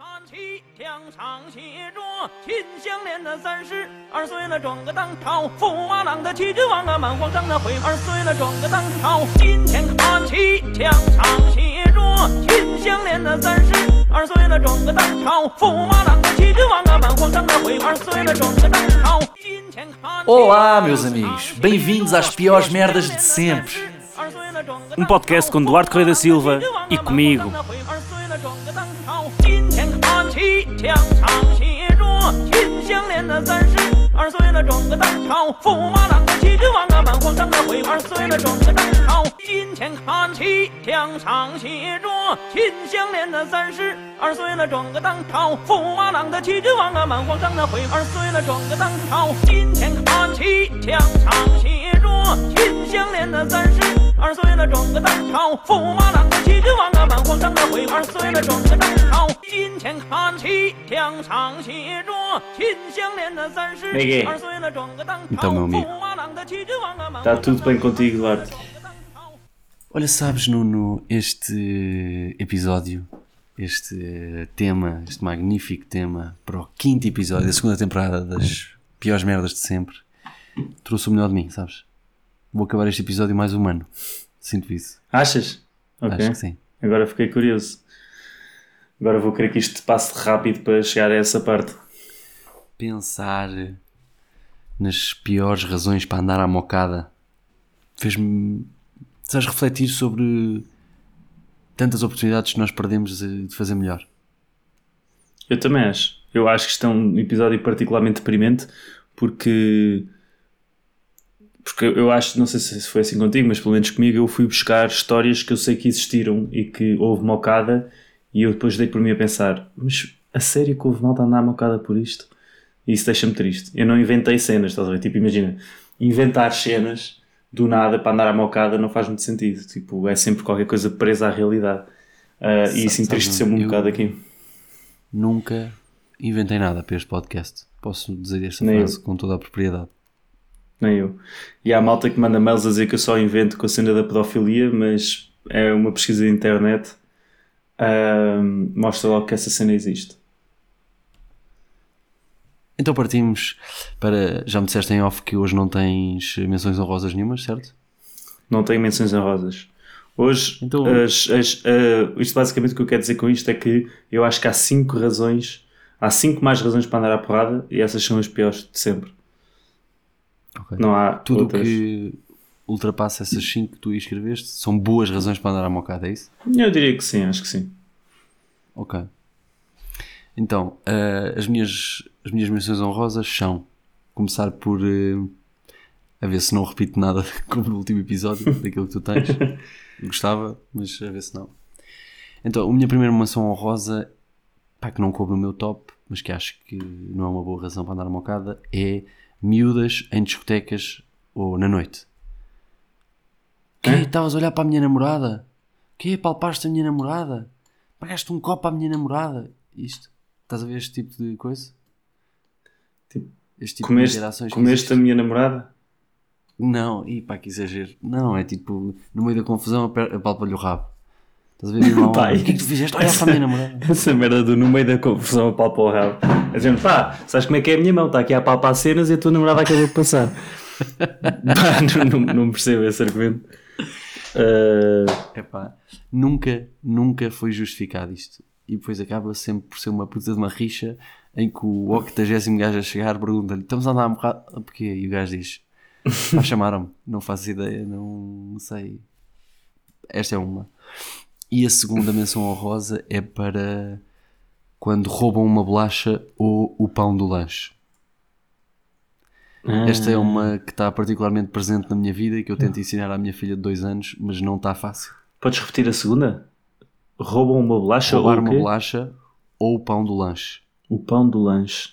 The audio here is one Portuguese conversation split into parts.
看齐，墙上写着“秦香莲的三十二岁了，转个当朝；驸马郎的齐君王啊，满皇上的回二岁了，转个当朝。今天看齐，墙上写着“秦香莲的三十二岁了，转个当朝；驸马郎的齐君王啊，满皇上的回二岁了，转个当朝。今天看齐。 Olá, meus amigos, bem-vindos às piores merdas de sempre. Um podcast com Duarte Correia da Silva e comigo. 撞个当朝，驸马郎的齐君王啊，满皇上的徽牌儿碎了；撞个当朝，金钱看齐，将上写着，秦香莲的三十二岁了；撞个当朝，驸马郎的齐君王啊，满皇上的徽牌儿碎了；撞个当朝，金钱看齐，将上写着，秦香莲的三十二岁了；撞个当朝，驸马郎。Então, meu amigo. Está tudo bem contigo, Duarte? Olha, sabes, Nuno, este episódio, este tema, este magnífico tema para o quinto episódio da segunda temporada das piores merdas de sempre, trouxe o melhor de mim, sabes? Vou acabar este episódio mais humano. Sinto isso. Achas? Ok. Acho que sim. Agora fiquei curioso. Agora vou querer que isto passe rápido para chegar a essa parte. Pensar nas piores razões para andar à mocada fez-me, sabes, refletir sobre tantas oportunidades que nós perdemos de de fazer melhor. Eu também acho. Eu acho que isto é um episódio particularmente deprimente porque. Porque eu acho, não sei se foi assim contigo, mas pelo menos comigo eu fui buscar histórias que eu sei que existiram e que houve mocada e eu depois dei por mim a pensar, mas a sério que houve malta a andar mocada por isto? E isso deixa-me triste. Eu não inventei cenas, estás a ver? Tipo, imagina, inventar cenas do nada para andar à mocada não faz muito sentido. Tipo, é sempre qualquer coisa presa à realidade. Ah, e isso entristeceu-me um bocado aqui. Nunca inventei nada para este podcast. Posso dizer esta Nem frase eu. com toda a propriedade. Nem eu. E há malta que manda mails a dizer que eu só invento com a cena da pedofilia, mas é uma pesquisa de internet. ahm, mostra logo que essa cena existe. Então partimos para. Já me disseste em off que hoje não tens menções honrosas nenhumas, certo? Não tenho menções honrosas. Hoje, Então- as- as- ah, isto basicamente o que eu quero dizer com isto é que eu acho que há cinco razões, há cinco mais razões para andar à porrada e essas são as piores de sempre. Ok. Não há Tudo o outras. que ultrapassa essas 5 que tu aí escreveste são boas razões para andar à mocada, é isso? Eu diria que sim, acho que sim. Ok. Então, eh, as, minhas, as minhas menções honrosas são começar por eh, a ver se não repito nada como no último episódio daquilo que tu tens. Gostava, mas a ver se não. Então, a minha primeira menção honrosa, pá, que não coube no meu top, mas que acho que não é uma boa razão para andar à mocada, é miúdas em discotecas ou na noite. Que? Estavas a olhar para a minha namorada? Que? Palpaste a minha namorada? Pagaste um copo à minha namorada? Isto. Estás a ver este tipo de coisa? Tipo, este tipo Comeste, de interações comeste a minha namorada? Não, e pá, que exagero. Não, é tipo, no meio da confusão, apalpa-lhe o rabo. Estás a ver? Irmão, Pá, o que é que tu fizeste? Olha para a minha namorada. Essa merda do no meio da confusão a palpa ao rabo. A gente, pá, sabes como é que é a minha mão? Está aqui a palpar cenas e a tua namorada acabou de passar. pá, não, não, não percebo esse argumento. Ah, Epá, nunca, nunca foi justificado isto. E depois acaba sempre por ser uma puta de uma rixa em que o 80 gajo a chegar pergunta-lhe: Estamos a andar a morrer? Porquê? E o gajo diz: Pá, chamaram-me, não faço ideia, não sei. Esta é uma. E a segunda menção honrosa é para quando roubam uma bolacha ou o pão do lanche. Esta é uma que está particularmente presente na minha vida e que eu tento ensinar à minha filha de dois anos, mas não está fácil. Podes repetir a segunda? Roubam uma bolacha roubar ou o uma bolacha ou o pão do lanche. O pão do lanche.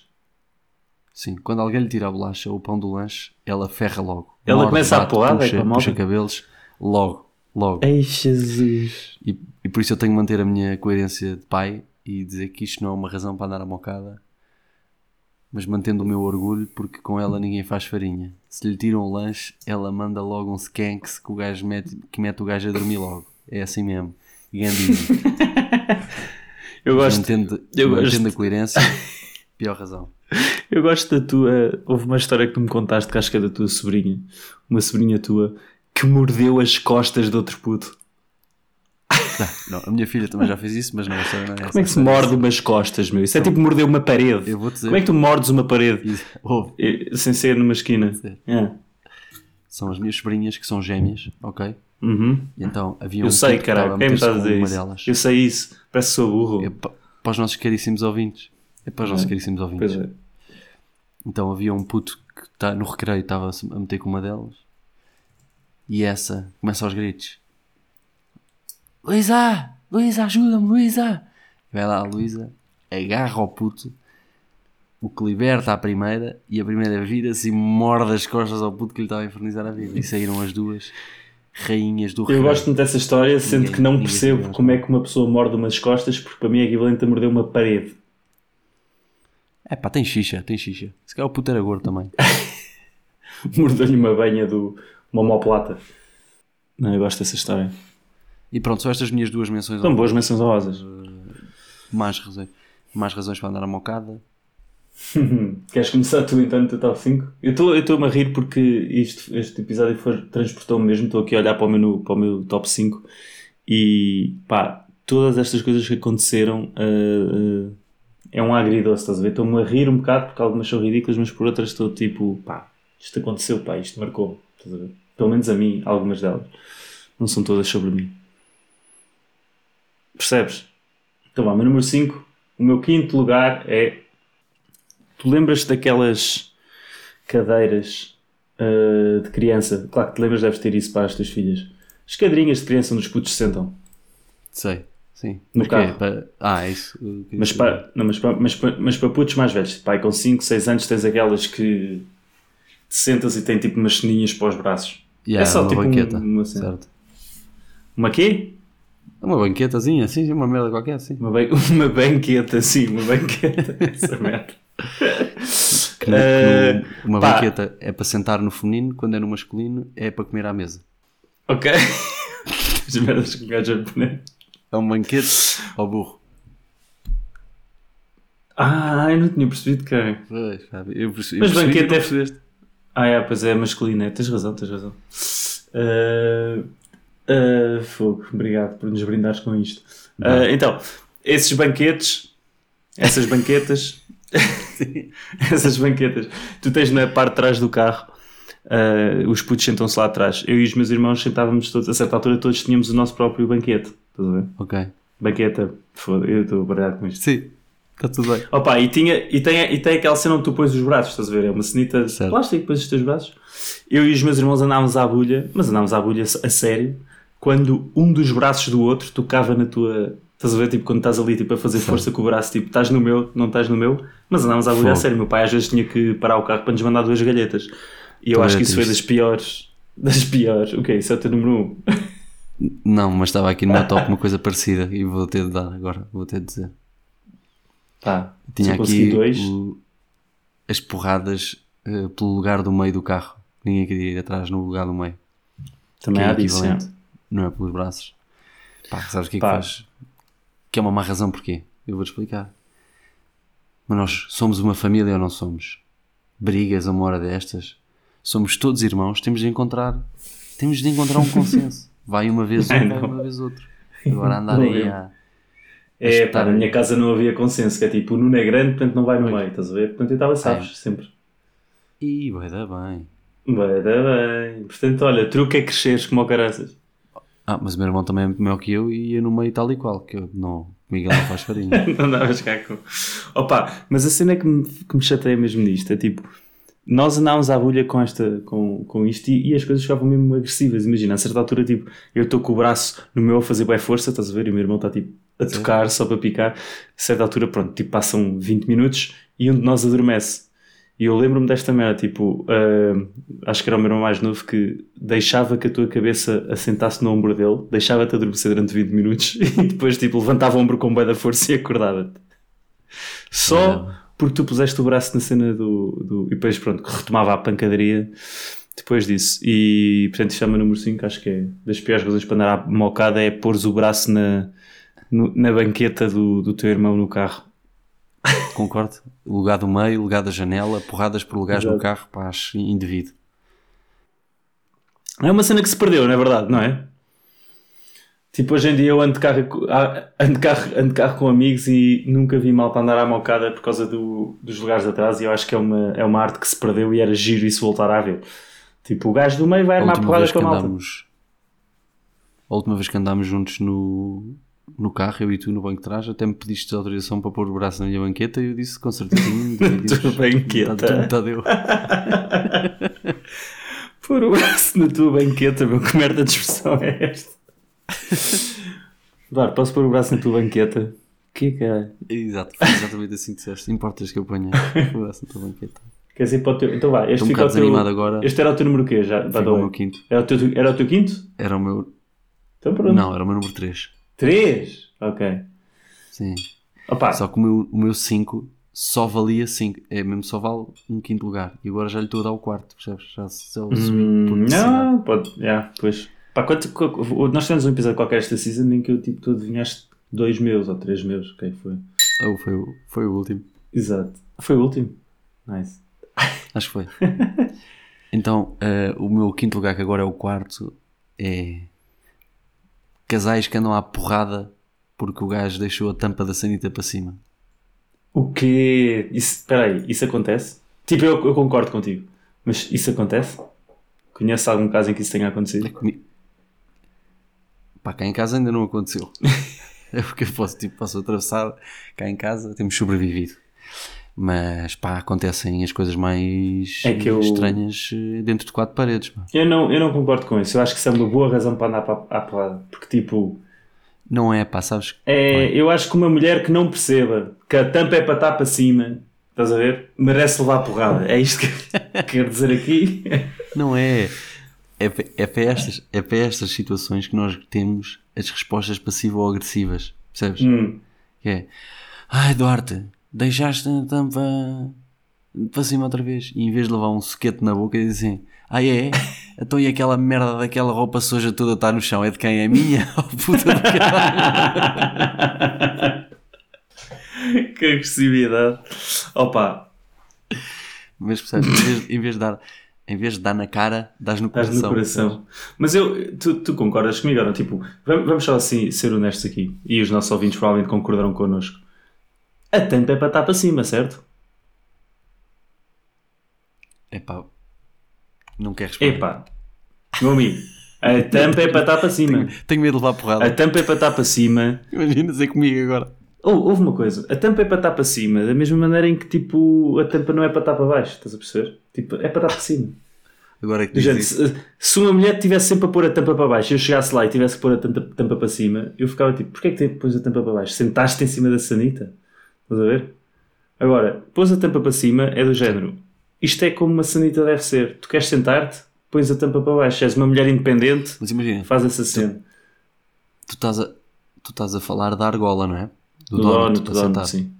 Sim, quando alguém lhe tira a bolacha ou o pão do lanche, ela ferra logo. Ela Morde, começa a bate, porrada, é puxa, com a puxa cabelos, logo, logo. Ei, Jesus. E, e por isso eu tenho que manter a minha coerência de pai e dizer que isto não é uma razão para andar à mocada, mas mantendo o meu orgulho, porque com ela ninguém faz farinha. Se lhe tiram o lanche, ela manda logo um skanks que, o gajo mete, que mete o gajo a dormir logo. É assim mesmo. Gandhi. Eu gosto, Mantendo, eu gosto. mantendo a coerência, pior razão. eu gosto da tua. Houve uma história que tu me contaste que acho que é da tua sobrinha, uma sobrinha tua, que mordeu as costas de outro puto. Não, a minha filha também já fez isso, mas não, essa não é essa. Como é que se morde umas costas, meu? Isso é tipo morder uma parede. Eu vou dizer. Como é que tu mordes uma parede Isso. Eh, sem ser numa esquina? É. São as minhas sobrinhas que são gêmeas, ok? Uhum. E então havia Eu um sei, que estava caralho. Quem me está a dizer uma isso? delas. Eu sei isso. Parece que sou burro. É pa- para os nossos caríssimos ouvintes. É para os nossos caríssimos ouvintes. Pois é. Então havia um puto que está no recreio estava a meter com uma delas e essa começa aos gritos: Luísa, Luísa, ajuda-me, Luísa. Vai lá a Luísa, agarra o puto, o que liberta a primeira e a primeira vira-se e morde as costas ao puto que lhe estava a infernizar a vida. E saíram as duas rainhas do Eu gosto muito dessa história, sendo Ninguém- que não percebo como é que uma pessoa morde umas costas, porque para mim é equivalente a morder uma parede. É pá, tem xixa, tem xixa. Se calhar o puto era gordo também. Mordeu-lhe uma banha do uma homoplata. Não, eu gosto dessa história. E pronto, são estas minhas duas menções. São boas menções honrosas. Mais razões, mais razões para andar a mocada. Queres começar tu então no teu top 5? Eu estou- eu estou-me a rir porque isto, este episódio foi, transportou-me mesmo. Estou aqui a olhar para o, meu, para o meu top 5 e pá, todas estas coisas que aconteceram ah, é um agridoce, estás a ver? Estou-me a rir um bocado porque algumas são ridículas, mas por outras estou tipo, pá, isto aconteceu, pá, isto marcou-me, estás a ver? Pelo menos a mim, algumas delas. Não são todas sobre mim. Percebes? Então vá, meu número 5, o meu quinto lugar é Tu lembras daquelas cadeiras ah, de criança? Claro que te lembras, deves ter isso para as tuas filhas. As cadeirinhas de criança onde os putos se sentam. Sei, sim. No Mas carro. Para- Ah, é isso. Mas para, não, mas, para, mas, para, mas para putos mais velhos, pai, com 5, 6 anos tens aquelas que te sentas e têm tipo umas ceninhas para os braços. Yeah, é só uma tipo um- banqueta. uma cena. certo. Uma quê? Uma banquetazinha, sim, sim, uma merda qualquer, sim. Uma, ban- uma banqueta, sim, uma banqueta. Essa merda. Que no- que no- uma pá. banqueta é para sentar no feminino, quando é no masculino é para comer à mesa. Ok. As merdas que gajo poner. É um banquete ao burro. Ah, eu não tinha percebido que é. Pois, eu percebi, Mas eu percebi, banquete tu é-. Ah, é, pois é, masculino, é. Tens razão, tens razão. Ah, ah, fogo, obrigado por nos brindares com isto. Ah, então, esses banquetes, essas banquetas, essas banquetas, tu tens na parte de trás do carro, ah, os putos sentam-se lá atrás. Eu e os meus irmãos sentávamos todos, a certa altura, todos tínhamos o nosso próprio banquete. Estás a ver? Ok. Banqueta, foda eu estou a baralhar com isto. Sim, está tudo bem. Opa, e, tinha, e, tem, e tem aquela cena onde tu pões os braços, estás a ver? É uma cenita de plástico, pões os teus braços. Eu e os meus irmãos andávamos à bulha, mas andávamos à bulha a sério, quando um dos braços do outro tocava na tua. Estás a ver? Tipo, quando estás ali tipo, a fazer força com o braço, tipo, estás no meu, não estás no meu, mas andávamos à bulha a sério. Meu pai às vezes tinha que parar o carro para nos mandar duas galhetas. E eu Também acho que é isso foi das triste. piores. Das piores. O que Isso é o teu número um. Não, mas estava aqui no meu top uma coisa parecida e vou ter de dar agora, vou ter de dizer. Pá, Tinha aqui dois. o- as porradas eh, pelo lugar do meio do carro. Ninguém queria ir atrás no lugar do meio. Também que é há disso. é. Não é pelos braços. Pá, sabes o que é que Pá. faz? Que é uma má razão porquê? Eu vou-te explicar. Mas nós somos uma família ou não somos? Brigas a uma hora destas? Somos todos irmãos, temos de encontrar temos de encontrar um consenso. Vai uma vez um, Ai, vai uma vez outro. Agora andar aí a... É, pá, na minha casa não havia consenso, que é tipo, o Nuno é grande, portanto não vai no meio, estás a ver? Portanto eu estava sabes, sempre. Ih, vai dar bem. Vai, dá bem. Portanto, olha, truque é cresceres como o caraças. Ah, mas o meu irmão também é muito maior que eu e ia no meio tal e qual, que eu não... Miguel não faz farinha. não davas cá com... Opa, mas a cena que me, que me chateia mesmo nisto é tipo, nós andámos à bulha com, esta, com, com isto e, e as coisas ficavam mesmo agressivas. Imagina, a certa altura, tipo, eu estou com o braço no meu a fazer boa força, estás a ver? E o meu irmão está tipo a tocar só para picar. A certa altura, pronto, tipo, passam 20 minutos e um de nós adormece. E eu lembro-me desta merda, tipo, ah, acho que era o meu irmão mais novo que deixava que a tua cabeça assentasse no ombro dele, deixava-te adormecer durante 20 minutos e depois, tipo, levantava o ombro com bué da força e acordava-te. Só porque tu puseste o braço na cena do. do e depois, pronto, retomava a pancadaria depois disso. E, portanto, isto é número 5, acho que é das piores coisas para andar à mocada é pôres o braço na, no- na banqueta do, do teu irmão no carro. Concordo? Lugar do meio, lugar da janela, porradas por lugares no Exato. carro, pá, acho indevido. É uma cena que se perdeu, não é verdade, não é? Tipo, hoje em dia eu ando de carro, ah, ando de carro, ando de carro com amigos e nunca vi malta andar à mocada por causa do- dos lugares de atrás e eu acho que é uma, é uma arte que se perdeu e era giro isso voltar a ver. Tipo, o gajo do meio vai armar porradas com a malta. andámos, a última vez que andámos juntos no, no carro, eu e tu no banco de trás, até me pediste autorização para pôr o braço na minha banqueta e eu disse com certeza. Tua banqueta. Metade, metade eu. Pôr o braço na tua banqueta, meu, que merda de expressão é esta? Var, posso pôr o braço na tua banqueta? Que caralho? Exato, foi exatamente assim que disseste. Importas que eu ponha o braço na tua banqueta. Queres ir para teu. Então vá, este um fica o bocado teu. agora. Este era o teu número quê? Já, Ficou o meu quinto. Era o teu, era o teu quinto? Era o meu. Então pronto. Não, era o meu número 3. Três? Ok. Sim. Opa, Só que o meu, o meu 5 só valia 5. É mesmo, só vale um quinto lugar. E agora já lhe estou a dar o quarto, percebes? Já, já subi hum, não, pode. Yeah, pois. Pá, quanto, qu- nós tivemos um episódio qualquer esta season em que eu tipo, tu adivinhaste dois meus ou três meus. Quem foi? Oh, foi, o- foi o último. Exato. Foi o último. Nice. Acho que foi. então, eh, o meu quinto lugar, que agora é o quarto, é casais que andam à porrada porque o gajo deixou a tampa da sanita para cima. O quê? Isso, espera aí, isso acontece? Tipo, eu, eu concordo contigo. Mas isso acontece? Conheces algum caso em que isso tenha acontecido? Comi... Pá, cá em casa ainda não aconteceu. é porque eu posso, tipo, posso atravessar cá em casa, temos sobrevivido. Mas pá, acontecem as coisas mais É eu- estranhas eh, dentro de quatro paredes. pá. Eu não, eu não concordo com isso. Eu acho que isso é uma boa razão para andar para à porrada. Porque, tipo, Não é, pá, sabes? é, eu acho que uma mulher que não perceba que a tampa é para estar para cima, estás a ver? Merece levar a porrada. É isto que quero dizer aqui. Não é. É, é, para estas, é para estas situações que nós temos as respostas passivo-agressivas. Percebes? Hum. Que é Ai Duarte, deixaste a tampa para cima outra vez. E em vez de levar um soquete na boca, diz assim: Ah, é? Então e aquela merda daquela roupa suja toda está no chão? É de quem? É minha? Oh puta do caralho. que agressividade. Opa, Mas percebes? Em vez, em vez de dar. Em vez de dar na cara, dás no coração. no coração. Mas eu, tu, tu concordas comigo não? Tipo, vamos, vamos só assim ser honestos aqui. E os nossos ouvintes provavelmente concordarão connosco. A tampa é para estar para cima, certo? Epá, não quer responder. Epá, meu amigo, a tampa é para estar para cima. Tenho medo de levar porrada. A tampa é para estar para cima. Imagina ser comigo agora. Ou, houve uma coisa, a tampa é para estar para cima, da mesma maneira em que tipo a tampa não é para estar para baixo, estás a perceber? Tipo, é para estar para cima. Agora é que isso. se, se uma mulher tivesse sempre a pôr a tampa para baixo e eu chegasse lá e tivesse que pôr a tampa, tampa para cima, eu ficava tipo, porquê é que pôs a tampa para baixo? Sentaste em cima da sanita? Estás a ver? Agora, pôs a tampa para cima é do género, isto é como uma sanita deve ser. Tu queres sentar-te, pões a tampa para baixo. És uma mulher independente, Mas imagina, faz essa cena. tu estás a, tu estás a falar da argola, não é? Do Do dono, dono, tu do dono, sim.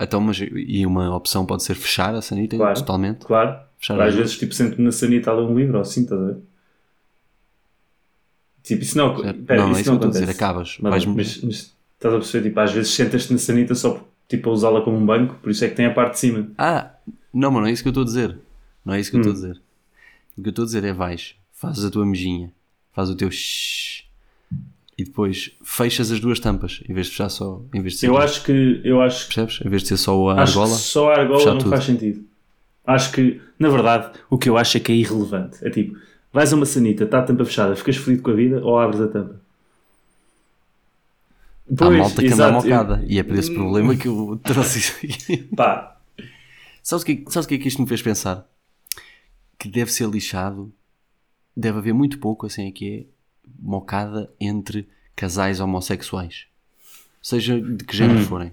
Então, mas e uma opção pode ser fechar a sanita Claro. totalmente? Claro. Fechar Às vezes, tipo, sento-me na sanita a ler um livro ou assim, estás a ver? Tipo, isso não, pera, não, não é isso que eu estou a dizer, acontece. acabas. Mas, mas, mas estás a perceber, tipo, às vezes sentas-te na sanita só tipo, a usá-la como um banco, por isso é que tem a parte de cima. Ah, não, mas não é isso que eu estou a dizer. Não é isso que eu Hum. estou a dizer. O que eu estou a dizer é vais, fazes a tua mejinha, fazes o teu shhh, e depois fechas as duas tampas, em vez de fechar só, em vez de Eu acho que, eu acho, percebes? Em vez de ser só a acho argola, só a argola não tudo. faz sentido. Acho que, na verdade, o que eu acho é que é irrelevante. É tipo, vais a uma sanita, está a tampa fechada, ficas feliz com a vida ou abres a tampa? Há Pois, malta que anda exato, mocada, eu- e é por esse problema que eu trouxe isso aqui. Pá, Sabes o que, sabes o que é que isto me fez pensar? Que deve ser lixado, deve haver muito pouco, assim é que é, mocada entre casais homossexuais. Seja de que género forem.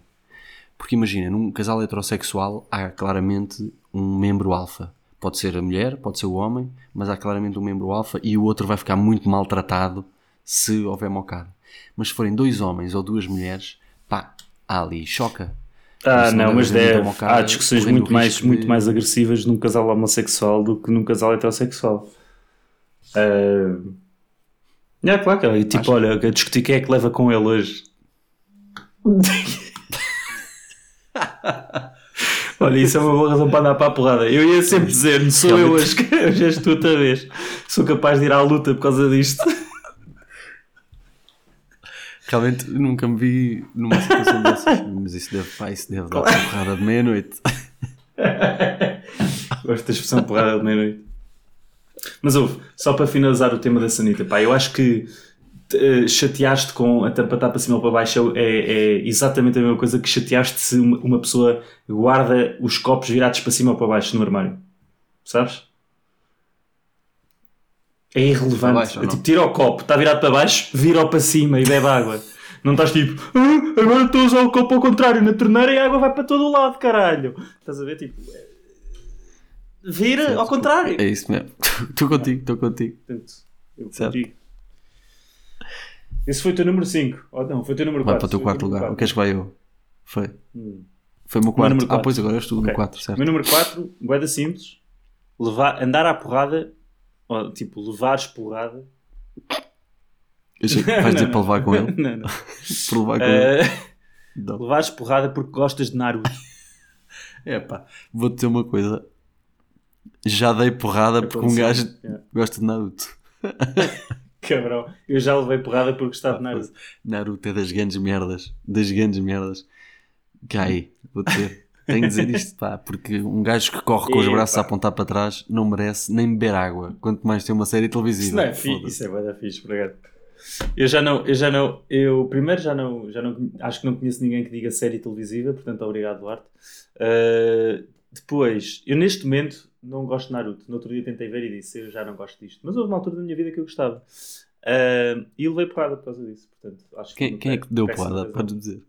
Porque imagina, num casal heterossexual há claramente um membro alfa. Pode ser a mulher, pode ser o homem, mas há claramente um membro alfa e o outro vai ficar muito maltratado se houver mocada. Mas se forem dois homens ou duas mulheres, pá, há ali, choca. Ah, não, mas deve. Há discussões muito mais, risco muito de- mais agressivas num casal homossexual do que num casal heterossexual. Ah, É, claro que é. Tipo, Acho- olha, a discutir quem é que leva com ele hoje. olha, isso é uma boa razão para andar para a porrada. Eu ia sempre dizer, não sou eu hoje, hoje és tu outra vez. Sou capaz de ir à luta por causa disto. Realmente nunca me vi numa situação dessas. Mas isso deve, pá, isso deve dar porrada de meia-noite. Gosto da expressão porrada de meia-noite. Mas ouve, só para finalizar o tema da sanita, pá, eu acho que eh, chateaste com a tampa estar para cima ou para baixo é, é exatamente a mesma coisa que chateaste se uma, uma pessoa guarda os copos virados para cima ou para baixo no armário. Sabes? É irrelevante. Ou é tipo, tira o copo, está virado para baixo, vira-o para cima e bebe água. Não estás tipo, "Ah, agora estou a usar o copo ao contrário na torneira e a água vai para todo o lado, caralho. Estás a ver? Tipo, é- vira ao contrário. É isso mesmo. Estou contigo, estou contigo. Portanto, eu Certo. contigo. Esse foi o teu número 5. Oh, não, foi o teu número 4. Vai para o teu quarto lugar. O que és que vai eu? Foi. Foi o meu Meu quarto. número Ah, quatro. pois agora és tu Ok. no 4, certo? Meu número 4, guarda simples. Levar, andar à porrada, ou, tipo, levares porrada. Eu sei vais Não, dizer não. para levar com ele. não, não. Para levar com ele. Eh, Não. levares porrada porque gostas de Naruto. É pá, vou-te dizer uma coisa. Já dei porrada porque um gajo Yeah. gosta de Naruto. Cabrão, eu já levei porrada porque gostava de Naruto. Naruto é das grandes merdas. Das grandes merdas. Cai, vou dizer. Tenho de dizer isto, pá, porque um gajo que corre com os braços a apontar para trás não merece nem beber água. Quanto mais ter uma série televisiva. Isso não é Foda-se. isso é bué da fixe, obrigado. Eu já não, eu já não, eu primeiro já não, já não, acho que não conheço ninguém que diga série televisiva, portanto obrigado Duarte. Uh, depois, eu neste momento não gosto de Naruto, no outro dia tentei ver e disse eu já não gosto disto, mas houve uma altura da minha vida que eu gostava. Uh, e levei porrada por causa disso, portanto acho que Quem, quem é tem- que deu porrada? Podes dizer.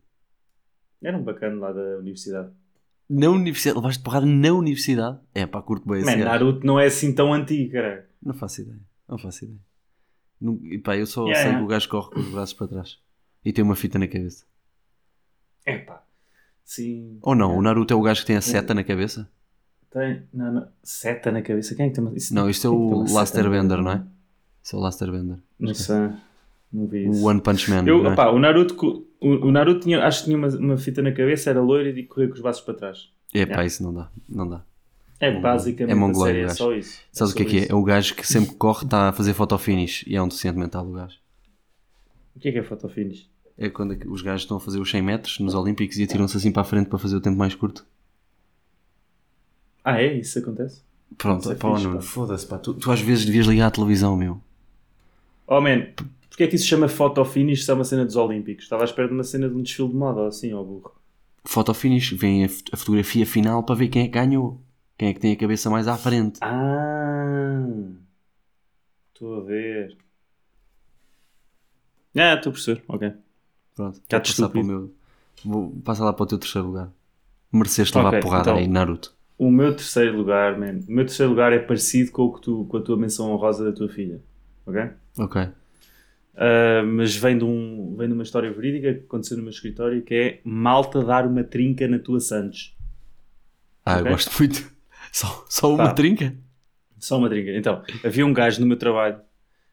Era um bacana lá da universidade. Na universidade, levaste porrada na universidade? É pá, curto bem gajo. Naruto não é assim tão antigo, caralho. Não faço ideia. Não faço ideia. Não, e pá, eu só Yeah, sei yeah. que o gajo corre com os braços para trás. E tem uma fita na cabeça. Epá, sim. Ou não, o Naruto é o gajo que tem a seta na cabeça? Tem, não, não, seta na cabeça, quem é que tem uma... Isso Não, isto é tem o Laster Bender, não é? Isso é o Laster Bender. Não sei, não vi isso. O One Punch Man. Eu, não é? opá, o Naruto, o, o Naruto tinha, acho que tinha uma, uma fita na cabeça, era loiro e corria com os braços para trás. É pá, Yeah. isso não dá. Não dá. É Mongol. basicamente É mongoloide é só isso. Sabes o que é que é? É o gajo que sempre corre está a fazer fotofinish e é um deficiente mental o gajo. O que é que é fotofinish? É quando é os gajos estão a fazer os 100 metros nos Olímpicos e atiram-se assim para a frente para fazer o tempo mais curto. Ah, é? Isso acontece? Pronto, Isso é pá, pá. foda-se, pá. Tu, tu às vezes devias ligar à televisão, meu. Oh man, porque é que isso se chama fotofinish se é uma cena dos Olímpicos? Estava à espera de uma cena de um desfile de moda assim, ó burro. Fotofinish, vem a, a fotografia final para ver quem é que ganhou. Quem é que tem a cabeça mais à frente. Ah, estou a ver. Ah, estou a perceber, ok. Pronto, Já te passar para o estúpido. meu. Vou passar lá para o teu terceiro lugar. Mereceste levar Ok, porrada então. aí, Naruto. O meu terceiro lugar, man, o meu terceiro lugar é parecido com, o que tu, com a tua menção honrosa da tua filha, ok? Ok. Ah, mas vem de, um, vem de uma história verídica que aconteceu no meu escritório que é malta dar uma trinca na tua Santos. Ah, Ok. eu gosto muito. Só, só uma Pá. trinca? Só uma trinca. Então, havia um gajo no meu trabalho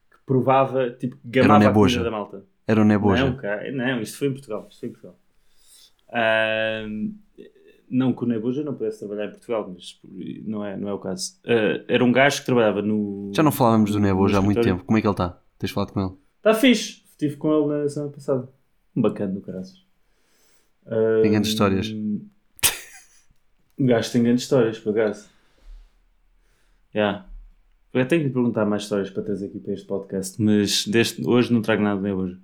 que provava, tipo, gamava a comida da malta. Era o Neboja. Não, cara, não, isto foi em Portugal. Isto foi em Portugal. Ah, não que o Neboja não pudesse trabalhar em Portugal, mas não é, não é o caso. Ah, era um gajo que trabalhava no. Já não falávamos do Neboja há muito tempo. Como é que ele está? Tens falado com ele? Está fixe. Estive com ele na semana passada. Um bacana do caraças. Tem grandes histórias. O gajo tem grandes histórias, por acaso. Yeah. Eu tenho que lhe perguntar mais histórias para trazer aqui para este podcast, mas deste, hoje não trago nada nem hoje.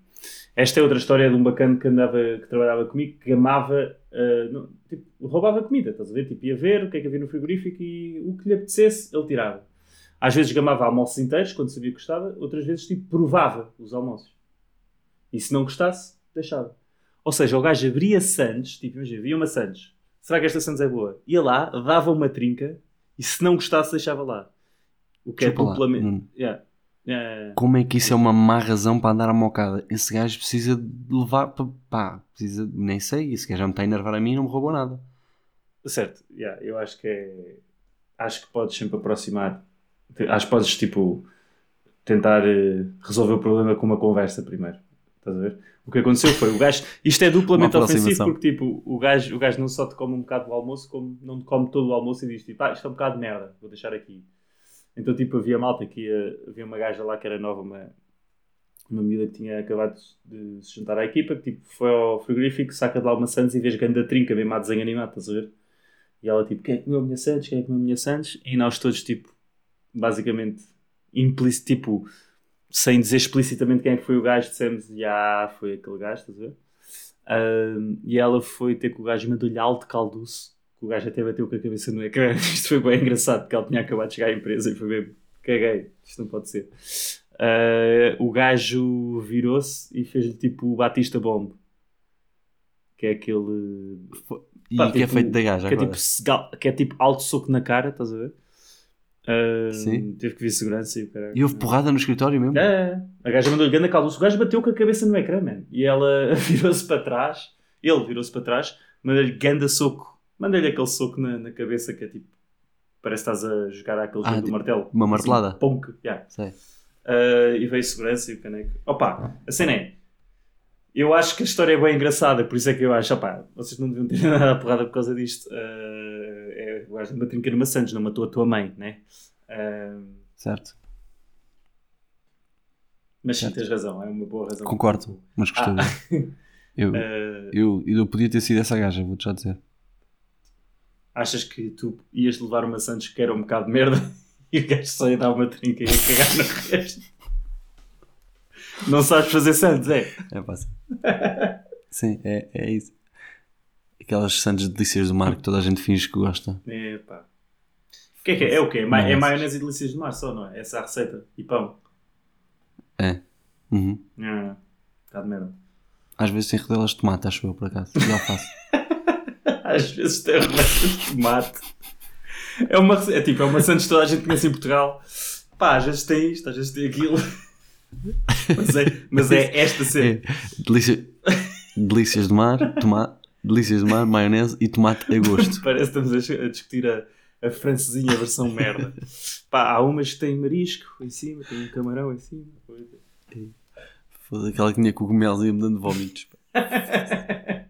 Esta é outra história de um bacana que andava, que trabalhava comigo, que gamava, ah, não, tipo, roubava comida, estás a ver? Tipo, ia ver o que é que havia no frigorífico e o que lhe apetecesse, ele tirava. Às vezes gamava almoços inteiros, quando sabia que gostava, outras vezes, tipo, provava os almoços. E se não gostasse, deixava. Ou seja, o gajo abria Santos, tipo, imagina, via uma Santos. Será que esta Santos é boa? Ia lá, dava uma trinca e se não gostasse, deixava lá. O que Desculpa é duplamente. Yeah, yeah. Como é que isso é uma má razão para andar à mocada? Esse gajo precisa de levar para. pá, precisa. nem sei. Esse gajo já me está a enervar a mim e não me roubou nada. Certo, yeah, eu acho que é. Acho que podes sempre aproximar. Acho que podes, tipo, tentar eh, resolver o problema com uma conversa primeiro. Estás a ver? O que aconteceu foi o gajo. Isto é duplamente ofensivo porque tipo, o gajo, o gajo não só te come um bocado do almoço, como não te come todo o almoço e diz tipo, ah, isto é um bocado de merda, vou deixar aqui. Então tipo, havia malta que ia, havia uma gaja lá que era nova, uma, uma miúda que tinha acabado de se juntar à equipa, que tipo, foi ao frigorífico, saca de lá uma Santos e vês ganda trinca, mesmo a desenho animado, estás a ver? E ela tipo, quem é que comeu a minha Santos? Quem é que comeu a minha Santos? E nós todos tipo, basicamente, implícito, tipo, sem dizer explicitamente quem é foi o gajo, dissemos, já foi aquele gajo, estás a ver? Ahm, e ela foi ter com o gajo e mandou-lhe alto calduço, que o gajo até bateu com a cabeça no ecrã. Isto foi bem engraçado, porque ela tinha acabado de chegar à empresa e foi mesmo, caguei, isto não pode ser. Ah, o gajo virou-se e fez-lhe tipo o Batista Bomb, que é aquele E Pá, que é tipo, feito da gaja que é, agora. tipo, segal- que é tipo alto soco na cara, estás a ver? Sim. Teve que vir segurança e o caralho. E houve porrada no escritório mesmo? É, a gaja mandou-lhe grande caldo. O gajo bateu com a cabeça no ecrã, man. E ela virou-se para trás. Ele virou-se para trás, mandou-lhe ganda soco. Manda-lhe aquele soco na, na cabeça que é tipo. Parece que estás a jogar aquele Ah, jogo do martelo. uma martelada? Assim, ponk, yeah. Uh, e veio segurança e o caneco. Opa, a cena é. Eu acho que a história é bem engraçada, por isso é que eu acho, opá, vocês não deviam ter nada a porrada por causa disto. Uh, é, o gajo uma trinca numa Santos, não matou a tua mãe, né? Uh, Certo. mas sim, Certo. tens razão, é uma boa razão. Concordo, mas gostei. Ah. Eu, Uh, eu, eu podia ter sido essa gaja, vou-te já dizer. achas que tu ias levar uma Santos que era um bocado de merda e o gajo só ia dar uma trinca e ia cagar no resto? Não sabes fazer Santos, é? É fácil. Sim, é, é isso. Aquelas sandes delícias do mar que toda a gente finge que gosta. É pá. O que é que é? É o quê? É, ma- é Maionese. e delícias de mar só, não é? Essa é a receita. E pão. É. Uhum. Ah, Está de merda. Às vezes tem rodelas de tomate, acho eu, por acaso. E alface. Às vezes tem receitas de tomate. É uma é tipo, é uma Santos que toda a gente conhece em Portugal. Pá, às vezes tem isto, às vezes tem aquilo. Mas é, mas é esta É, cena. delícia, delícias do mar, tomate, delícias do mar, maionese e tomate a gosto. Parece que estamos a, discutir a, a francesinha versão merda. Pá, há umas que têm marisco em cima, tem um camarão em cima. Foi aquela que tinha cogumelos e ia-me dando vómitos.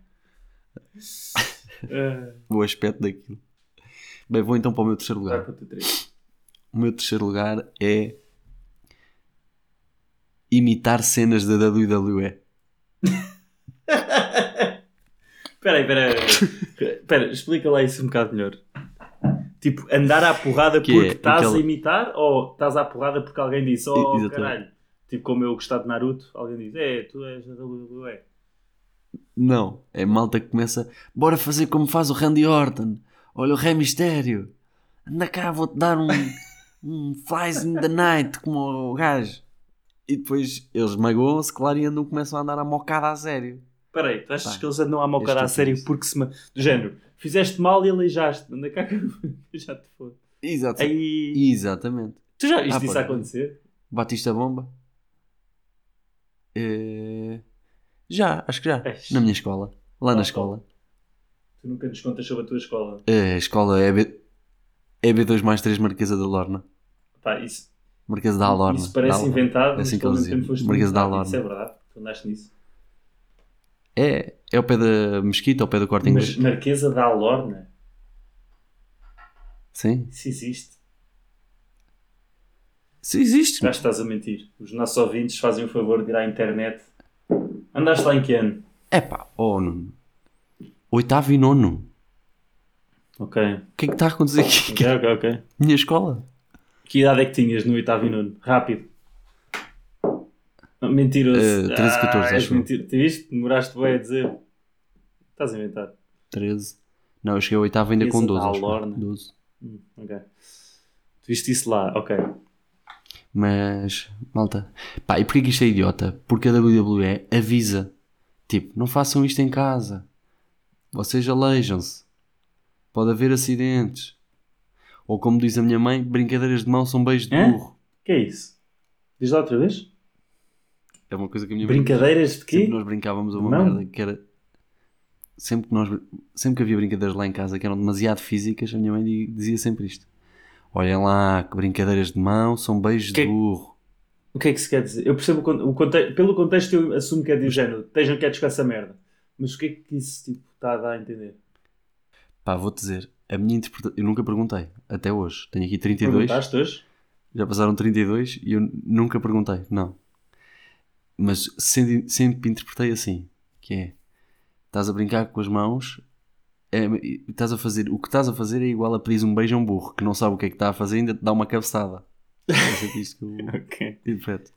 O aspecto daquilo. Bem, vou então para o meu terceiro lugar. O meu terceiro lugar é imitar cenas da WWE. Espera aí, espera explica lá isso um bocado melhor. Tipo, andar à porrada Que porque é estás aquela- a imitar ou estás à porrada porque alguém disse, oh Exatamente. caralho. Tipo, como eu gostar de Naruto, alguém diz, é, tu és da WWE. Não, é malta que começa. Bora fazer como faz o Randy Orton. Olha o Rei Mistério. Anda cá, vou-te dar um, um Flies in the Night, como o gajo. E depois eles magoam-se, claro, e andam, começam a andar a mocada a sério. Espera aí, tu achas Pá, que eles andam à mocada este a sério é porque se... ma- Do género, fizeste mal e aleijaste. Anda cá que eu já te foda. Exato. Aí... Exatamente. Tu já viste Ah, isso pode. acontecer? Batista Bomba? Eh, Já, acho que já. Eish. Na minha escola. Lá Oh, na escola. Tu nunca nos contas sobre a tua escola. A escola é B... é B2 mais 3 Marquesa da Lorna. Pá, isso, Marquesa da Alorna. isso parece Da inventado, É mas assim que pelo eles mesmo tempo foste Marquesa da inventado. Isso é verdade, tu andaste nisso. É, é ao pé da Mesquita, ao pé do Corte Mas Inglês. Marquesa da Alorna, Sim. isso existe. Sim, existe. Já estás a mentir. Os nossos ouvintes fazem o favor de ir à internet. Andaste lá em que ano? É pá, oh Nuno. Oitavo e nono. Ok. O que é que está a acontecer aqui? Ok, ok, ok. Minha escola? Que idade é que tinhas no oitavo e nono? Rápido. Mentiroso. Eh, 13, 14, ah, acho eu. mentir... Te viste? Demoraste bem a dizer. Estás a inventar. 13. Não, eu cheguei ao oitavo ainda com 12. da acho eu. Alorna. 12. Hum, ok. Tu viste isso lá, ok. Mas, malta, pá, e porquê que isto é idiota? Porque a WWE avisa, tipo, não façam isto em casa, vocês aleijam-se, pode haver acidentes, ou como diz a minha mãe, brincadeiras de mão são beijos de Hã? burro. que é isso? Diz lá outra vez? É uma coisa que a minha mãe Brincadeiras de sempre quê? que nós brincávamos uma Não. merda que era sempre que nós sempre que havia brincadeiras lá em casa que eram demasiado físicas, a minha mãe di- dizia sempre isto. Olhem lá, que brincadeiras de mão são beijos Que- de burro. O que é que se quer dizer? Eu percebo o, conte- pelo contexto eu assumo que é do género, estejam quietos com essa merda. Mas o que é que isso tipo, está a dar a entender? Pá, vou-te dizer, a minha interpretação. Eu nunca perguntei, até hoje. Tenho aqui 32. Perguntaste hoje? Já passaram 32 e eu nunca perguntei, não. Mas sempre, sempre interpretei assim, que é, estás a brincar com as mãos, é, estás a fazer, o que estás a fazer é igual a pedir um beijo a um burro, que não sabe o que é que está a fazer e ainda te dá uma cabeçada. É isto que eu Ok. interpreto.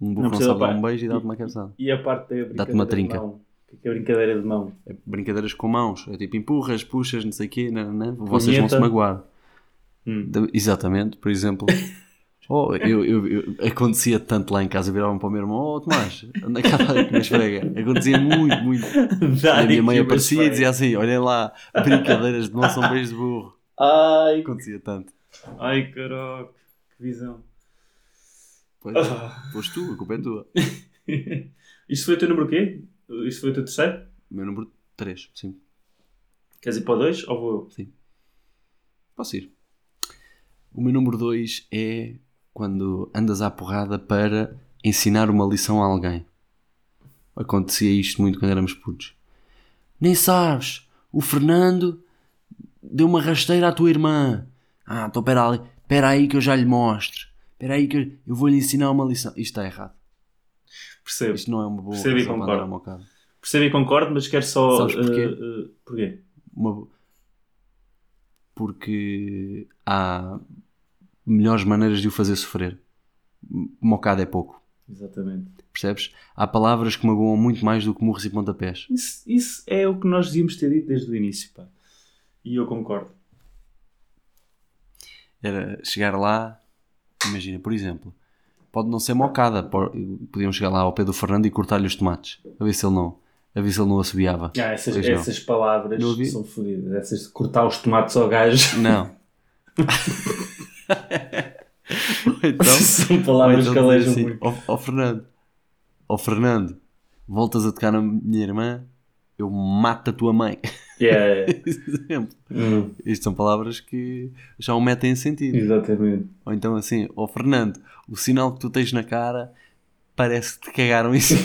Um burro Não não, sabe dar um beijo e dá-te uma cabeçada. E a parte da brincadeira Dá-te uma de trinca. mão? O que é que é brincadeira de mão? É brincadeiras com mãos, é tipo empurras, puxas, não sei o quê, não, não, vocês vão se magoar. Hum. Exatamente, por exemplo. Oh, eu, eu- eu- acontecia tanto lá em casa, viravam para o meu irmão: Oh, Tomás, anda cá dar aqui uma esfrega. Acontecia muito, muito. E a minha mãe aparecia e dizia assim: Olhem lá, brincadeiras de não são beijos de burro. Ai, Acontecia tanto. ai caraca, que visão. Pois é, foste tu, a culpa é tua. Isto foi o teu número quê? Isto foi o teu terceiro? O meu número 3, sim. Queres ir para o 2 ou vou eu? Posso ir. O meu número 2 é quando andas à porrada para ensinar uma lição a alguém. Acontecia isto muito quando éramos putos. Nem sabes, o Fernando deu uma rasteira à tua irmã. Ah, então espera ali, espera aí que eu já lhe mostro. Espera aí que eu- eu vou lhe ensinar uma lição. Isto está errado. Percebo. Isto não é uma boa Percebo e concordo. Percebo e concordo, mas quero só. Sabes porquê? eh, eh, porquê? Uma Porque há melhores maneiras de o fazer sofrer. Mocada é pouco. Exatamente. Percebes? Há palavras que magoam muito mais do que murros e pontapés. Isso, isso é o que nós devíamos ter dito desde o início, pá. E eu concordo. Era chegar lá, imagina, por exemplo, pode não ser mocada, po- podiam chegar lá ao pé do Fernando e cortar-lhe os tomates, a ver se ele não, a ver se ele não assobiava. Ah, essas, Pois essas palavras Não ouvi. são fodidas. Essas de cortar os tomates ao gajo Não. Então, são palavras que então dizer alejam assim, muito. Ó Fernando, ó Fernando, voltas a tocar na minha irmã, eu mato a tua mãe. Yeah, yeah. Exemplo. Hum, Isto são palavras que já o metem em sentido. exatamente. Ou então assim, ó Fernando, o sinal que tu tens na cara parece que te cagaram em cima.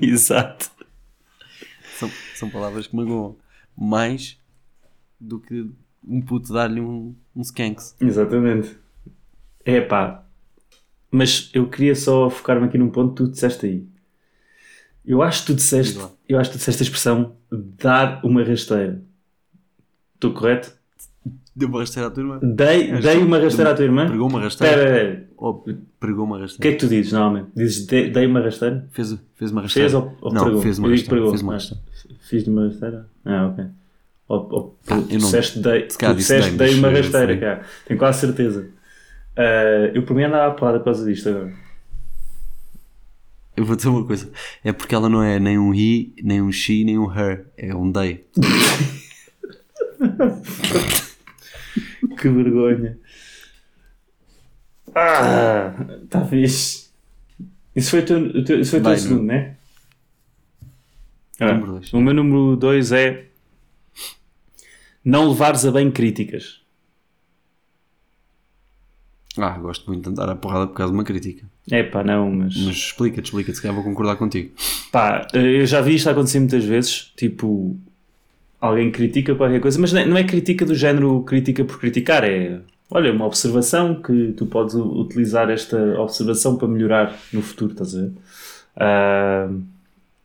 Exato. são, são palavras que magoam mais do que um puto dar-lhe um, um skanks. Exatamente. É pá. Mas eu queria só focar-me aqui num ponto que tu disseste aí. Eu acho que tu disseste, eu acho que tu disseste a expressão dar uma rasteira. Estou correto? Deu uma rasteira à tua irmã? Dei, dei uma rasteira à tua irmã? Pregou uma rasteira? Espera, espera. Ou pregou uma O que rasteira? é que tu dizes normalmente? Dizes de- dei uma rasteira? Fez, fez uma rasteira? Fez ou, ou Não, pregou? fez uma rasteira. pregou. Fez uma Ah, rasteira. Fiz de uma rasteira? Ah, ok. Ou, ou, Ah, tu não- disseste dei, tu disse disseste dei, uma rasteira, cara. Tenho quase certeza. Ah, eu por mim andava a porrada por causa disto agora. Eu vou dizer uma coisa. É porque ela não é nem um he, nem um she, nem um her. É um they. Que vergonha. Ah, está fixe. Isso foi o teu, teu- isso foi teu Vai, segundo, não. né? Ah, o meu número 2 é não levares a bem críticas. Ah, gosto muito de andar a porrada por causa de uma crítica. É pá, não, mas... Mas explica-te, explica-te, se calhar vou concordar contigo. Pá, eu já vi isto acontecer muitas vezes. Tipo, alguém critica qualquer coisa, mas não é, não é crítica do género crítica por criticar, é olha, uma observação que tu podes utilizar esta observação para melhorar no futuro, estás a ver? Ah, Certo.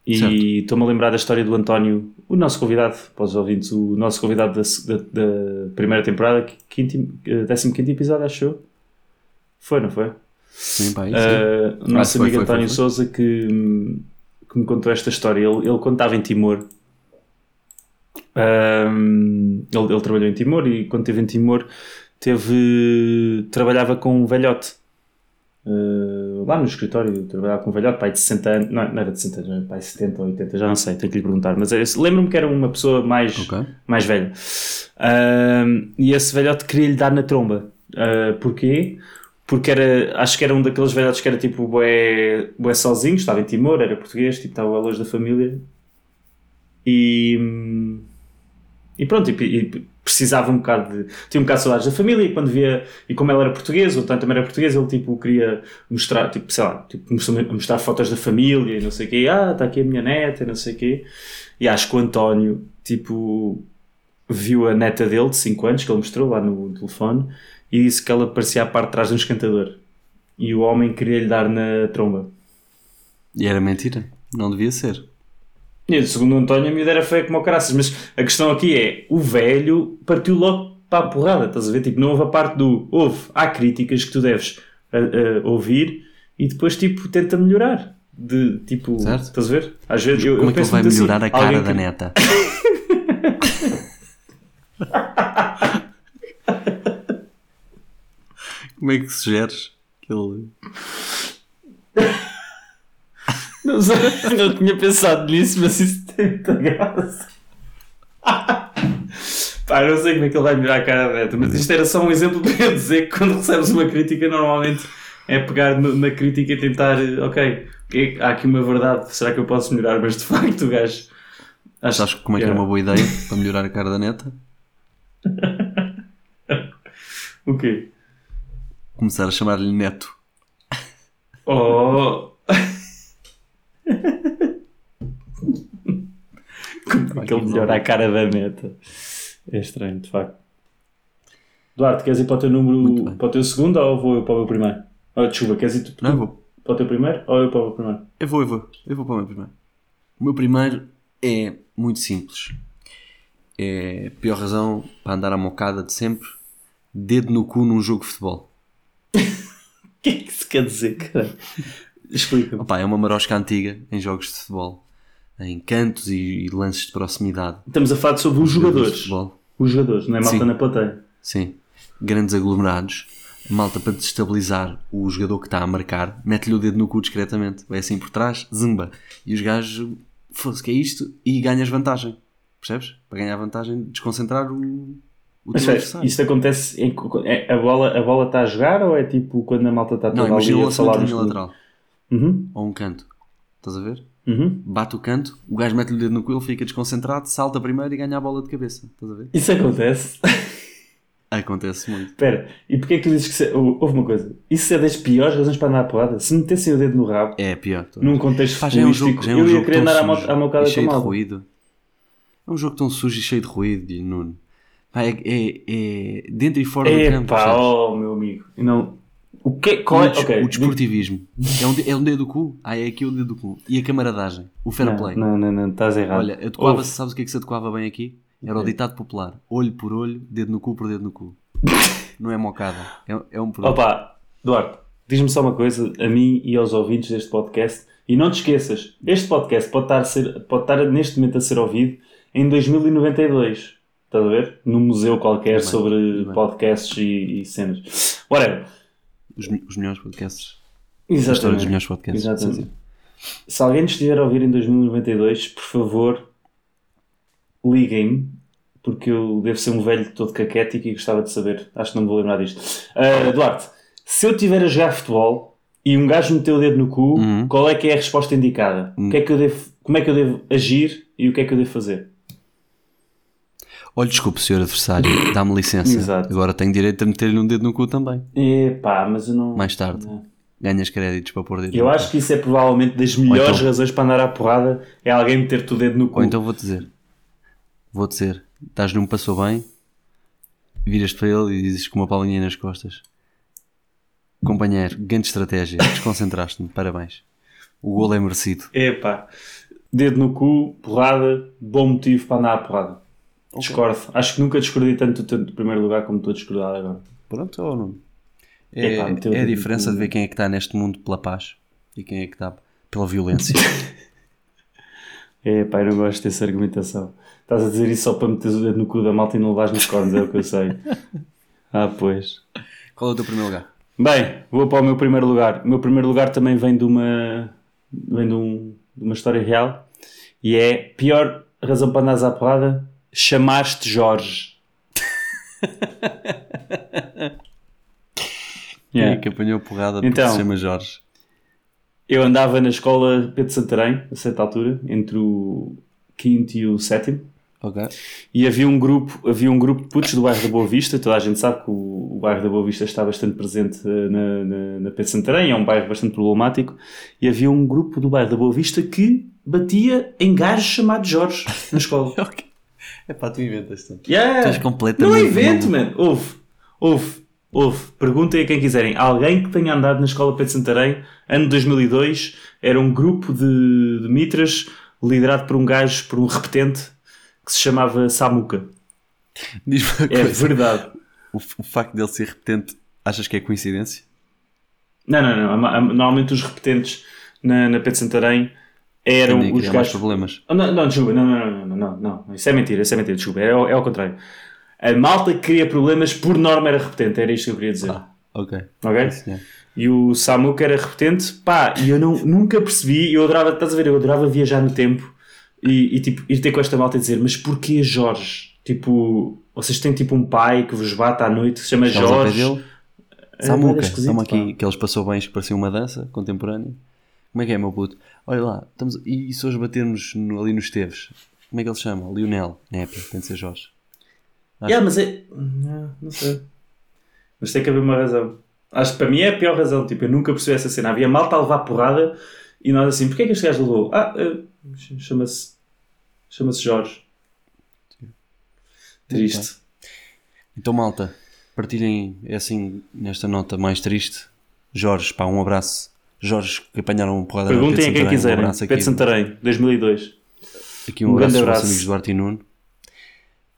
E estou-me a lembrar da história do António, o nosso convidado, para os ouvintes, o nosso convidado da, da- da primeira temporada, quinto, eh, 15 episódio, acho eu. Foi, não foi? Sim, pá, isso. Uh, o nosso Ah, amigo foi, António foi, foi. Souza que, que me contou esta história. Ele, ele quando estava em Timor, um, ele, ele trabalhou em Timor e quando esteve em Timor teve, trabalhava com um velhote. Uh, lá no escritório, trabalhava com um velhote, pai de 60 anos, não, não era de 60 anos, pai de 70 ou 80, já não sei, tenho que lhe perguntar, mas lembro-me que era uma pessoa mais, Ok. mais velha. Ahm, e esse velhote queria lhe dar na tromba. Ah, porquê? Porque era, acho que era um daqueles velhotes que era tipo bué, bué sozinho, estava em Timor, era português, tipo, estava longe da família. E, e pronto, e, e precisava um bocado de. tinha um bocado de saudades da família e quando via. e como ele era português, ou tanto também era português, ele tipo queria mostrar, tipo, sei lá, tipo, começou a mostrar fotos da família e não sei o quê. Ah, está aqui a minha neta e não sei o quê. E acho que o António, tipo, viu a neta dele de 5 anos, que ele mostrou lá no telefone, e disse que ela parecia a parte de trás de um escantador. E o homem queria lhe dar na tromba. E era mentira. Não devia ser. E segundo o António, a miúda era feia como o caraças. Mas a questão aqui é: o velho partiu logo para a porrada, estás a ver? Tipo, não houve a parte do houve, há críticas que tu deves a- a ouvir e depois, tipo, tenta melhorar. De tipo, Certo. estás a ver? Às vezes eu, Como eu é que ele vai assim, melhorar a cara da que- neta? Como é que sugeres que ele. Não, sei, não tinha pensado nisso, mas isso tem muita graça. Pá, eu não sei como é que ele vai melhorar a cara da neta, mas isto era só um exemplo para eu dizer que quando recebes uma crítica, normalmente é pegar na crítica e tentar, ok, que é que- há aqui uma verdade, será que eu posso melhorar? Mas de facto, o gajo. Acho, Sabes como é que era uma boa ideia para melhorar a cara da neta? O quê? Começar a chamar-lhe neto. Oh! Como é que ele melhora a cara da neta? É estranho, de facto. Duarte, queres ir para o teu número, para o teu segundo ou vou eu para o meu primeiro? Oh, desculpa, queres ir tu, Não, eu vou. para o teu primeiro ou eu para o meu primeiro? Eu vou, eu vou. Eu vou para o meu primeiro. O meu primeiro é muito simples. É a pior razão para andar à mocada de sempre. Dedo no cu num jogo de futebol. O que é que isso quer dizer, cara? Explica-me. Opa, é uma marosca antiga em jogos de futebol. Em cantos e, e lances de proximidade. Estamos a falar sobre os jogadores. Os jogadores, não é malta Sim. na plateia. Sim. Grandes aglomerados. Malta para desestabilizar o jogador que está a marcar, mete-lhe o dedo no cu discretamente. Vai assim por trás, zumba. E os gajos, foda-se, que é isto? E ganhas vantagem. Percebes? Para ganhar vantagem, desconcentrar o, o Mas adversário. isto acontece em, é, a, bola, a bola está a jogar ou é tipo quando a malta está toda Não, imagina o a lançamento falar de nos linha clubes? lateral. Uhum, Ou um canto. Estás a ver? Uhum. Bate o canto, o gajo mete-lhe o dedo no cu, ele fica desconcentrado, salta primeiro e ganha a bola de cabeça. Estás a ver? Isso acontece. Acontece muito. Espera, e porquê é que tu dizes que. Se... oh, Houve uma coisa. Isso é das piores razões para andar a porrada? Se metessem o dedo no rabo, É pior. tô- num contexto Pá, já é um jogo, futbolístico, é um eu ia querer andar à, sujo à mocada com cheio de ruído. É um jogo tão sujo e cheio de ruído, e Nuno. É, é, é dentro e fora do campo. Oh meu amigo. Não. O que qual é? o, des- ok, o desportivismo. É um, é um dedo do cu. Ah, é aqui o dedo do cu. E a camaradagem. O fair Não, play. não, não, não, estás errado. Olha, adequava-se, sabes o que é que se adequava bem aqui? Era o ditado popular. Olho por olho, dedo no cu por dedo no cu. Não é mocada. É, é um produto. Opa, Duarte, diz-me só uma coisa, a mim e aos ouvintes deste podcast, e não te esqueças, este podcast pode estar, a ser, pode estar neste momento a ser ouvido em 2092. Estás a ver? Num museu qualquer Bem, sobre bem. podcasts e, e cenas. Whatever. Os, os melhores podcasts. A história dos Exatamente. melhores podcasts. Exatamente. Sim, sim. Se alguém nos estiver a ouvir em 2092, por favor, liguem-me, porque eu devo ser um velho todo caquético e gostava de saber. Acho que não me vou lembrar disto. Ah, Duarte, se eu estiver a jogar futebol e um gajo meteu o dedo no cu, Uhum. qual é que é a resposta indicada? O que é que devo, como é que eu devo agir e o que é que eu devo fazer? Olha, desculpe, senhor adversário, dá-me licença. Exato. Agora tenho direito a meter-lhe um dedo no cu também. Epá, mas eu não. Mais tarde. Não. Ganhas créditos para pôr dedo Eu acho que isso é provavelmente das melhores então- razões para andar à porrada é alguém meter-te o dedo no cu. Ou então vou dizer, vou dizer, estás-lhe um passou bem, viras-te para ele e dizes com uma palminha nas costas. Companheiro, grande estratégia, desconcentraste-me, parabéns. O golo é merecido. Epá, dedo no cu, porrada, bom motivo para andar à porrada. Discordo. Acho que nunca discordei tanto do primeiro lugar como estou a discordar agora. Pronto, ou não? É, meteu o é a diferença de ver quem é que está neste mundo pela paz e quem é que está pela violência. Epá, eu não gosto dessa argumentação. Estás a dizer isso só para meteres o dedo no cu da malta e não levares nos cornos, é o que eu sei. Ah, pois. Qual é o teu primeiro lugar? Bem, vou para o meu primeiro lugar. O meu primeiro lugar também vem de uma, vem de, um- de uma história real e é pior razão para andares à porrada, chamaste Jorge. É Yeah. que apanhou porrada Então. se chama Jorge? Eu andava na escola Pedro Santarém, a certa altura, entre o quinto e o sétimo. Ok. E havia um grupo, havia um grupo de putos do bairro da Boa Vista, toda a gente sabe que o, o bairro da Boa Vista está bastante presente eh, na, na, na Pedro Santarém, é um bairro bastante problemático, e havia um grupo do bairro da Boa Vista que batia em gajos chamados Jorge na escola. Ok. É pá, tu inventas tanto. Yeah. Tu és completamente Não é invento, mano. Houve, houve, houve. Perguntem a quem quiserem. Alguém que tenha andado na escola Pedro Santarém, ano 2002, era um grupo de, de mitras liderado por um gajo, por um repetente, que se chamava Samuca. Diz-me uma É coisa. verdade. O, o facto dele ser repetente, achas que é coincidência? Não, não, não. Normalmente os repetentes na, na Pedro Santarém eram a os gajos. problemas. Oh, Não, não, desculpa, não, não, não, não, não, não. Isso é mentira, isso é mentira, desculpa. É, ao- é ao contrário. A malta que cria problemas, por norma, era repetente. Era isto que eu queria dizer. Ah, ok. ok? Sim. E o Samuca era repetente, pá, e eu não, nunca percebi, eu adorava, estás a ver, eu adorava viajar no tempo e, e, tipo, ir ter com esta malta e dizer, mas porquê Jorge? Tipo, vocês têm tipo um pai que vos bate à noite, se chama pé Jorge. É Samuca, estamos aqui, pá. que eles passou bem, que parecia uma dança contemporânea. Como é que é, meu puto? Olha lá, estamos, e, se hoje batermos no- ali nos Teves? Como é que ele se chama? Lionel. É, tem de ser Jorge. Yeah, mas é. Não, não sei. Mas tem que haver uma razão. Acho que para mim é a pior razão. Tipo, eu nunca percebi essa cena. Havia malta a levar porrada e nós assim, porquê é que este gajo levou? Ah, eh, chama-se. Chama-se Jorge. Triste. Então, malta, partilhem, é assim, nesta nota mais triste. Jorge, pá, um abraço. Jorge, que apanharam um porrada Perguntem a quem. Um quiserem. aqui, Pedro Santarém, 2002. aqui um, Um abraço aos amigos Duarte e Nuno.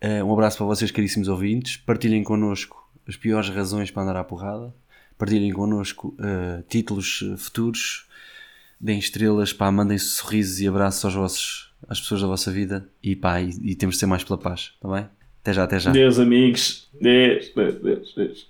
Eh, um abraço para vocês, caríssimos ouvintes. Partilhem connosco as piores razões para andar à porrada. Partilhem connosco eh, títulos eh, futuros. Deem estrelas, pá, mandem sorrisos e abraços aos vossos, às pessoas da vossa vida. E pá, e, e temos de ser mais pela paz, está bem? Até já, até já. Deus, amigos. Deus, Deus, Deus. Deus.